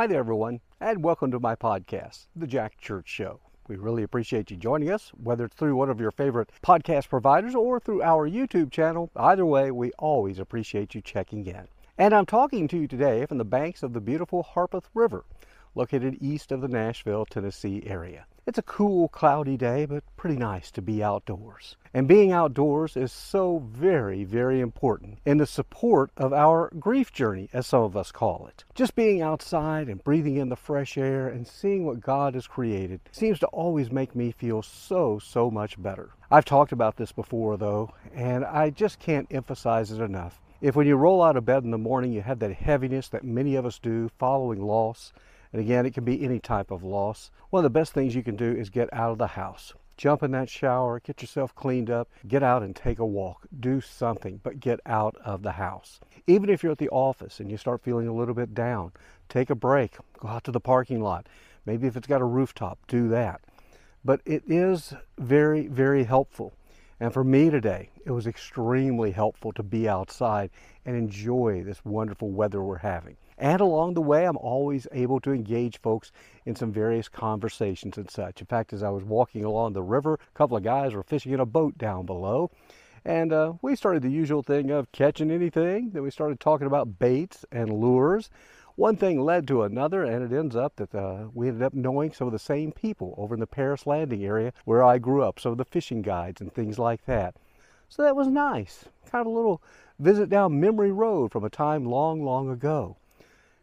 Hi there, everyone, and welcome to my podcast, The Jack Church Show. We really appreciate you joining us, whether it's through one of your favorite podcast providers or through our YouTube channel. Either way, we always appreciate you checking in. And I'm talking to you today from the banks of the beautiful Harpeth River, located east of the Nashville, Tennessee area. It's a cool, cloudy day, but pretty nice to be outdoors. And being outdoors is so very, very important in the support of our grief journey, as some of us call it. Just being outside and breathing in the fresh air and seeing what God has created seems to always make me feel so, so much better. I've talked about this before, though, and I just can't emphasize it enough. If when you roll out of bed in the morning you have that heaviness that many of us do following loss, and again, it can be any type of loss. One of the best things you can do is get out of the house. Jump in that shower, get yourself cleaned up, get out and take a walk. Do something, but get out of the house. Even if you're at the office and you start feeling a little bit down, take a break, go out to the parking lot. Maybe if it's got a rooftop, do that. But it is very, very helpful. And for me today, it was extremely helpful to be outside and enjoy this wonderful weather we're having. And along the way, I'm always able to engage folks in some various conversations and such. In fact, as I was walking along the river, a couple of guys were fishing in a boat down below. And uh, we started the usual thing of catching anything. Then we started talking about baits and lures. One thing led to another, and it ends up that uh, we ended up knowing some of the same people over in the Paris Landing area where I grew up, some of the fishing guides and things like that. So that was nice. Kind of a little visit down memory road from a time long, long ago.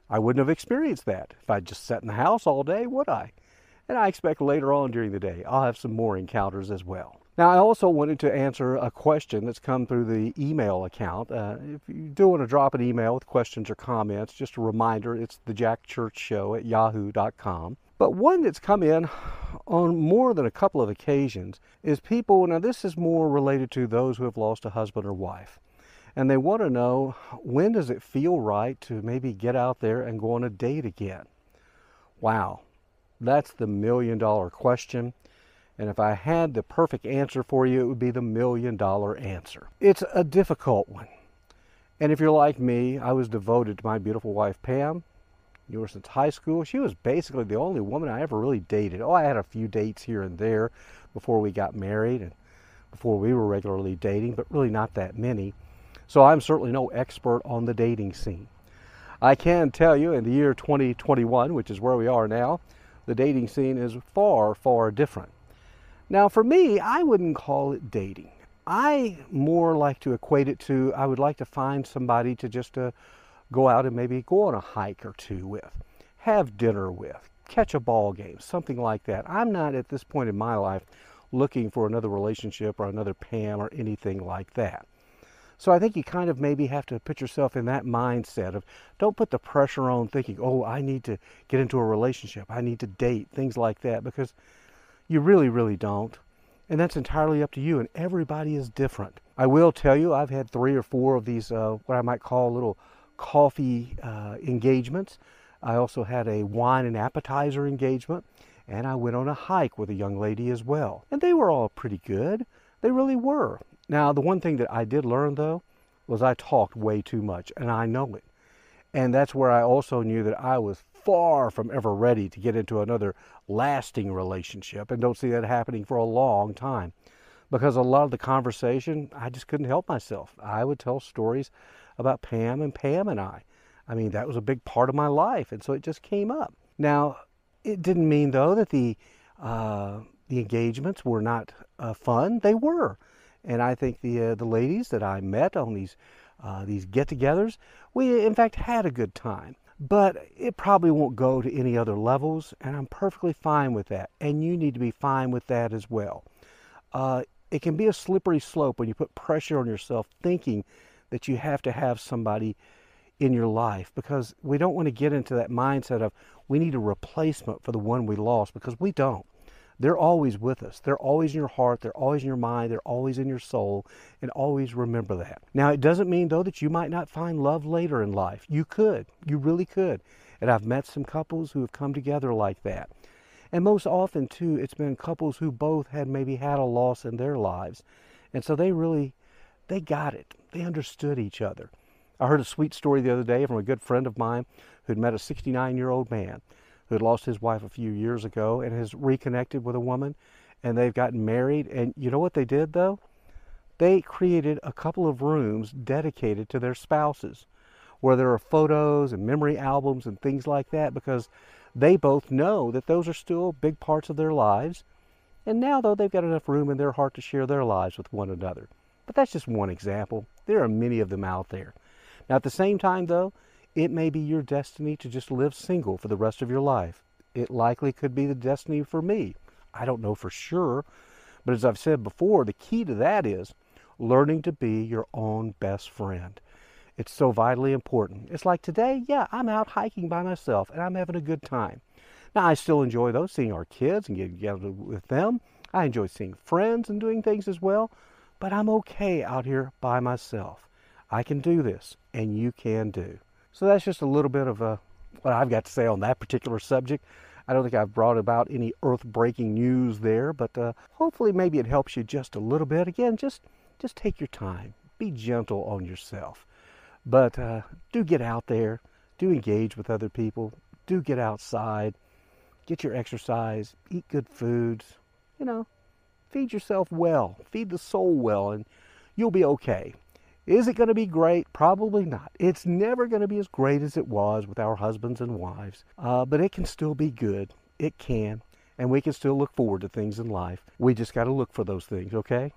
I wouldn't have experienced that if I'd just sat in the house all day, would I? And I expect later on during the day I'll have some more encounters as well. Now, I also wanted to answer a question that's come through the email account. Uh, if you do want to drop an email with questions or comments, just a reminder it's the Jack Church Show at yahoo.com. But one that's come in on more than a couple of occasions is people, now this is more related to those who have lost a husband or wife and they want to know when does it feel right to maybe get out there and go on a date again? Wow, that's the million dollar question. And if I had the perfect answer for you, it would be the million dollar answer. It's a difficult one. And if you're like me, I was devoted to my beautiful wife, Pam. Knew her since high school. She was basically the only woman I ever really dated. Oh, I had a few dates here and there before we got married and before we were regularly dating, but really not that many. So I'm certainly no expert on the dating scene. I can tell you in the year 2021, which is where we are now, the dating scene is far, far different. Now, for me, I wouldn't call it dating. I more like to equate it to I would like to find somebody to just uh, go out and maybe go on a hike or two with, have dinner with, catch a ball game, something like that. I'm not at this point in my life looking for another relationship or another Pam or anything like that. So I think you kind of maybe have to put yourself in that mindset of don't put the pressure on thinking, oh, I need to get into a relationship, I need to date, things like that, because you really, really don't. And that's entirely up to you, and everybody is different. I will tell you, I've had three or four of these, uh, what I might call little coffee uh, engagements. I also had a wine and appetizer engagement, and I went on a hike with a young lady as well. And they were all pretty good. They really were. Now, the one thing that I did learn though was I talked way too much, and I know it. And that's where I also knew that I was far from ever ready to get into another lasting relationship and don't see that happening for a long time. Because a lot of the conversation, I just couldn't help myself. I would tell stories about Pam and Pam and I. I mean, that was a big part of my life, and so it just came up. Now, it didn't mean though that the uh, the engagements were not uh, fun. They were. And I think the uh, the ladies that I met on these uh, these get-togethers, we in fact had a good time. But it probably won't go to any other levels, and I'm perfectly fine with that. And you need to be fine with that as well. Uh, it can be a slippery slope when you put pressure on yourself, thinking that you have to have somebody in your life because we don't want to get into that mindset of we need a replacement for the one we lost because we don't. They're always with us. They're always in your heart. They're always in your mind. They're always in your soul. And always remember that. Now, it doesn't mean, though, that you might not find love later in life. You could. You really could. And I've met some couples who have come together like that. And most often, too, it's been couples who both had maybe had a loss in their lives. And so they really, they got it. They understood each other. I heard a sweet story the other day from a good friend of mine who'd met a 69 year old man who had lost his wife a few years ago and has reconnected with a woman and they've gotten married. And you know what they did though? They created a couple of rooms dedicated to their spouses where there are photos and memory albums and things like that because they both know that those are still big parts of their lives. And now, though, they've got enough room in their heart to share their lives with one another. But that's just one example. There are many of them out there. Now, at the same time, though, it may be your destiny to just live single for the rest of your life. It likely could be the destiny for me. I don't know for sure. But as I've said before, the key to that is learning to be your own best friend. It's so vitally important. It's like today, yeah, I'm out hiking by myself and I'm having a good time. Now, I still enjoy those, seeing our kids and getting together with them. I enjoy seeing friends and doing things as well, but I'm okay out here by myself. I can do this, and you can do. So that's just a little bit of uh, what I've got to say on that particular subject. I don't think I've brought about any earth-breaking news there, but uh, hopefully maybe it helps you just a little bit. Again, just just take your time. Be gentle on yourself. But uh, do get out there, do engage with other people, do get outside, get your exercise, eat good foods, you know, feed yourself well, feed the soul well, and you'll be okay. Is it going to be great? Probably not. It's never going to be as great as it was with our husbands and wives, uh, but it can still be good. It can, and we can still look forward to things in life. We just got to look for those things, okay?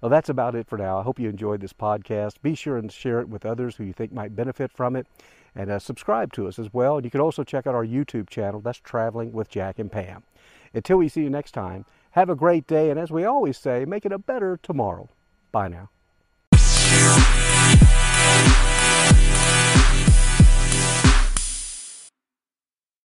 Well, that's about it for now. I hope you enjoyed this podcast. Be sure and share it with others who you think might benefit from it. And uh, subscribe to us as well. And you can also check out our YouTube channel. That's Traveling with Jack and Pam. Until we see you next time, have a great day. And as we always say, make it a better tomorrow. Bye now.